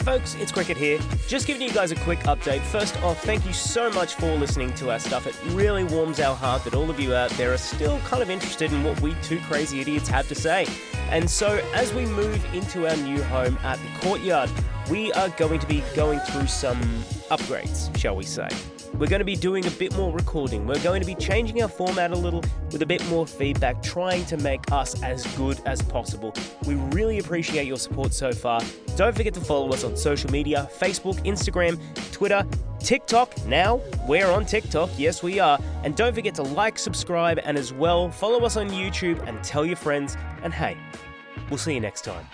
folks, it's Cricket here. Just giving you guys a quick update. First off, thank you so much for listening to our stuff. It really warms our heart that all of you out there are still kind of interested in what we two crazy idiots have to say. And so, as we move into our new home at the courtyard, we are going to be going through some upgrades, shall we say. We're going to be doing a bit more recording. We're going to be changing our format a little with a bit more feedback, trying to make us as good as possible. We really appreciate your support so far. Don't forget to follow us on social media Facebook, Instagram, Twitter, TikTok. Now we're on TikTok. Yes, we are. And don't forget to like, subscribe, and as well follow us on YouTube and tell your friends. And hey, we'll see you next time.